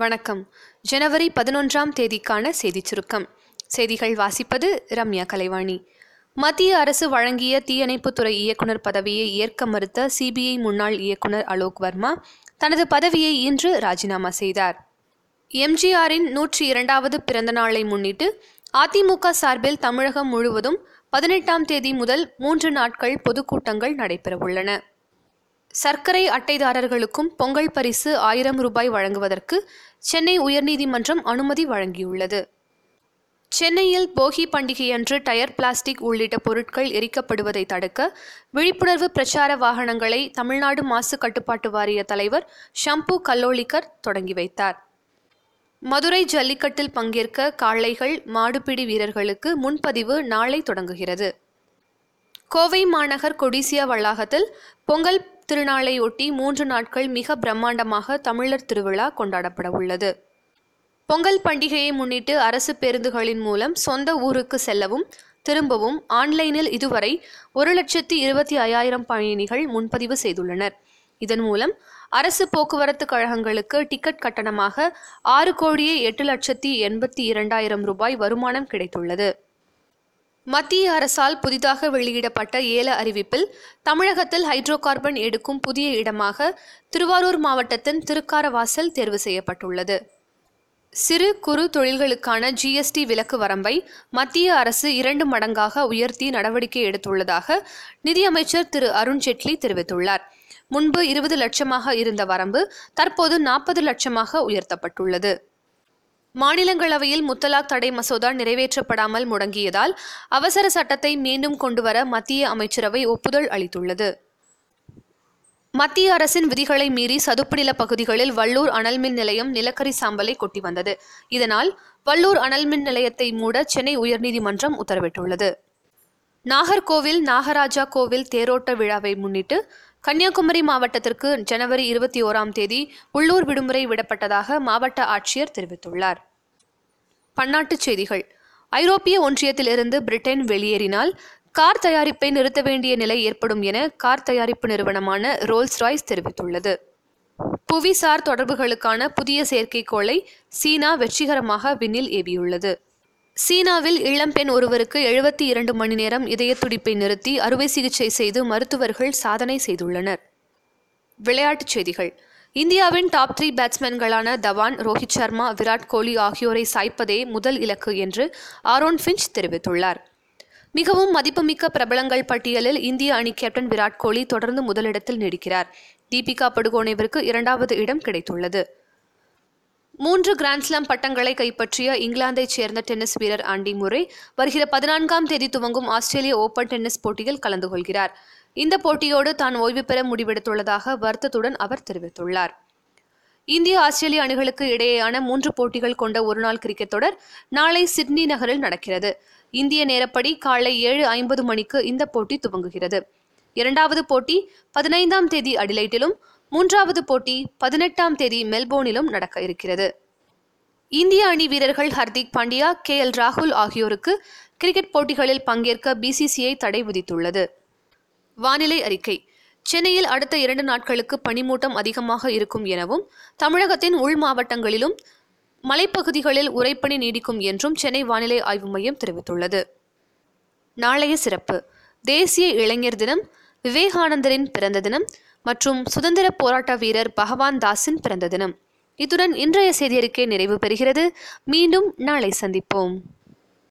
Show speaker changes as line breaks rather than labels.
வணக்கம் ஜனவரி பதினொன்றாம் தேதிக்கான செய்திச் சுருக்கம் செய்திகள் வாசிப்பது ரம்யா கலைவாணி மத்திய அரசு வழங்கிய தீயணைப்புத்துறை இயக்குநர் பதவியை ஏற்க மறுத்த சிபிஐ முன்னாள் இயக்குநர் அலோக் வர்மா தனது பதவியை இன்று ராஜினாமா செய்தார் எம்ஜிஆரின் நூற்றி இரண்டாவது பிறந்த நாளை முன்னிட்டு அதிமுக சார்பில் தமிழகம் முழுவதும் பதினெட்டாம் தேதி முதல் மூன்று நாட்கள் பொதுக்கூட்டங்கள் நடைபெறவுள்ளன சர்க்கரை அட்டைதாரர்களுக்கும் பொங்கல் பரிசு ஆயிரம் ரூபாய் வழங்குவதற்கு சென்னை உயர்நீதிமன்றம் அனுமதி வழங்கியுள்ளது சென்னையில் போகி பண்டிகையன்று டயர் பிளாஸ்டிக் உள்ளிட்ட பொருட்கள் எரிக்கப்படுவதை தடுக்க விழிப்புணர்வு பிரச்சார வாகனங்களை தமிழ்நாடு மாசு கட்டுப்பாட்டு வாரிய தலைவர் ஷம்பு கல்லோலிக்கர் தொடங்கி வைத்தார் மதுரை ஜல்லிக்கட்டில் பங்கேற்க காளைகள் மாடுபிடி வீரர்களுக்கு முன்பதிவு நாளை தொடங்குகிறது கோவை மாநகர் கொடிசியா வளாகத்தில் பொங்கல் திருநாளையொட்டி மூன்று நாட்கள் மிக பிரம்மாண்டமாக தமிழர் திருவிழா கொண்டாடப்பட உள்ளது பொங்கல் பண்டிகையை முன்னிட்டு அரசு பேருந்துகளின் மூலம் சொந்த ஊருக்கு செல்லவும் திரும்பவும் ஆன்லைனில் இதுவரை ஒரு லட்சத்தி இருபத்தி ஐயாயிரம் பயணிகள் முன்பதிவு செய்துள்ளனர் இதன் மூலம் அரசு போக்குவரத்து கழகங்களுக்கு டிக்கெட் கட்டணமாக ஆறு கோடியே எட்டு லட்சத்தி எண்பத்தி இரண்டாயிரம் ரூபாய் வருமானம் கிடைத்துள்ளது மத்திய அரசால் புதிதாக வெளியிடப்பட்ட ஏல அறிவிப்பில் தமிழகத்தில் ஹைட்ரோ கார்பன் எடுக்கும் புதிய இடமாக திருவாரூர் மாவட்டத்தின் திருக்காரவாசல் தேர்வு செய்யப்பட்டுள்ளது சிறு குறு தொழில்களுக்கான ஜிஎஸ்டி விலக்கு வரம்பை மத்திய அரசு இரண்டு மடங்காக உயர்த்தி நடவடிக்கை எடுத்துள்ளதாக நிதியமைச்சர் திரு அருண்ஜேட்லி தெரிவித்துள்ளார் முன்பு இருபது லட்சமாக இருந்த வரம்பு தற்போது நாற்பது லட்சமாக உயர்த்தப்பட்டுள்ளது மாநிலங்களவையில் முத்தலாக் தடை மசோதா நிறைவேற்றப்படாமல் முடங்கியதால் அவசர சட்டத்தை மீண்டும் கொண்டுவர மத்திய அமைச்சரவை ஒப்புதல் அளித்துள்ளது மத்திய அரசின் விதிகளை மீறி சதுப்பு நில பகுதிகளில் வள்ளூர் அனல்மின் நிலையம் நிலக்கரி சாம்பலை கொட்டி வந்தது இதனால் வள்ளூர் அனல்மின் நிலையத்தை மூட சென்னை உயர்நீதிமன்றம் உத்தரவிட்டுள்ளது நாகர்கோவில் நாகராஜா கோவில் தேரோட்ட விழாவை முன்னிட்டு கன்னியாகுமரி மாவட்டத்திற்கு ஜனவரி இருபத்தி ஓராம் தேதி உள்ளூர் விடுமுறை விடப்பட்டதாக மாவட்ட ஆட்சியர் தெரிவித்துள்ளார் பன்னாட்டுச் செய்திகள் ஐரோப்பிய ஒன்றியத்திலிருந்து பிரிட்டன் வெளியேறினால் கார் தயாரிப்பை நிறுத்த வேண்டிய நிலை ஏற்படும் என கார் தயாரிப்பு நிறுவனமான ரோல்ஸ் ராய்ஸ் தெரிவித்துள்ளது புவிசார் தொடர்புகளுக்கான புதிய செயற்கைக்கோளை சீனா வெற்றிகரமாக விண்ணில் ஏவியுள்ளது சீனாவில் இளம்பெண் ஒருவருக்கு எழுபத்தி இரண்டு மணி நேரம் இதய துடிப்பை நிறுத்தி அறுவை சிகிச்சை செய்து மருத்துவர்கள் சாதனை செய்துள்ளனர் விளையாட்டுச் செய்திகள் இந்தியாவின் டாப் த்ரீ பேட்ஸ்மேன்களான தவான் ரோஹித் சர்மா விராட் கோலி ஆகியோரை சாய்ப்பதே முதல் இலக்கு என்று ஆரோன் ஃபின்ச் தெரிவித்துள்ளார் மிகவும் மதிப்புமிக்க பிரபலங்கள் பட்டியலில் இந்திய அணி கேப்டன் விராட் கோலி தொடர்ந்து முதலிடத்தில் நீடிக்கிறார் தீபிகா படுகோனேவிற்கு இரண்டாவது இடம் கிடைத்துள்ளது மூன்று கிராண்ட்ஸ்லாம் பட்டங்களை கைப்பற்றிய இங்கிலாந்தைச் சேர்ந்த டென்னிஸ் வீரர் ஆண்டி முறை வருகிற பதினான்காம் தேதி துவங்கும் ஆஸ்திரேலிய ஓபன் டென்னிஸ் போட்டியில் கலந்து கொள்கிறார் இந்த போட்டியோடு தான் ஓய்வு பெற முடிவெடுத்துள்ளதாக வருத்தத்துடன் அவர் தெரிவித்துள்ளார் இந்திய ஆஸ்திரேலிய அணிகளுக்கு இடையேயான மூன்று போட்டிகள் கொண்ட ஒருநாள் கிரிக்கெட் தொடர் நாளை சிட்னி நகரில் நடக்கிறது இந்திய நேரப்படி காலை ஏழு ஐம்பது மணிக்கு இந்த போட்டி துவங்குகிறது இரண்டாவது போட்டி பதினைந்தாம் தேதி அடிலைட்டிலும் மூன்றாவது போட்டி பதினெட்டாம் தேதி மெல்போர்னிலும் நடக்க இருக்கிறது இந்திய அணி வீரர்கள் ஹர்திக் பாண்டியா கே எல் ராகுல் ஆகியோருக்கு கிரிக்கெட் போட்டிகளில் பங்கேற்க பிசிசிஐ தடை விதித்துள்ளது வானிலை அறிக்கை சென்னையில் அடுத்த இரண்டு நாட்களுக்கு பனிமூட்டம் அதிகமாக இருக்கும் எனவும் தமிழகத்தின் உள் மாவட்டங்களிலும் மலைப்பகுதிகளில் உரைப்பணி நீடிக்கும் என்றும் சென்னை வானிலை ஆய்வு மையம் தெரிவித்துள்ளது நாளைய சிறப்பு தேசிய இளைஞர் தினம் விவேகானந்தரின் பிறந்த தினம் மற்றும் சுதந்திர போராட்ட வீரர் பகவான் தாஸின் பிறந்த தினம் இத்துடன் இன்றைய செய்தியறிக்கை நிறைவு பெறுகிறது மீண்டும் நாளை சந்திப்போம்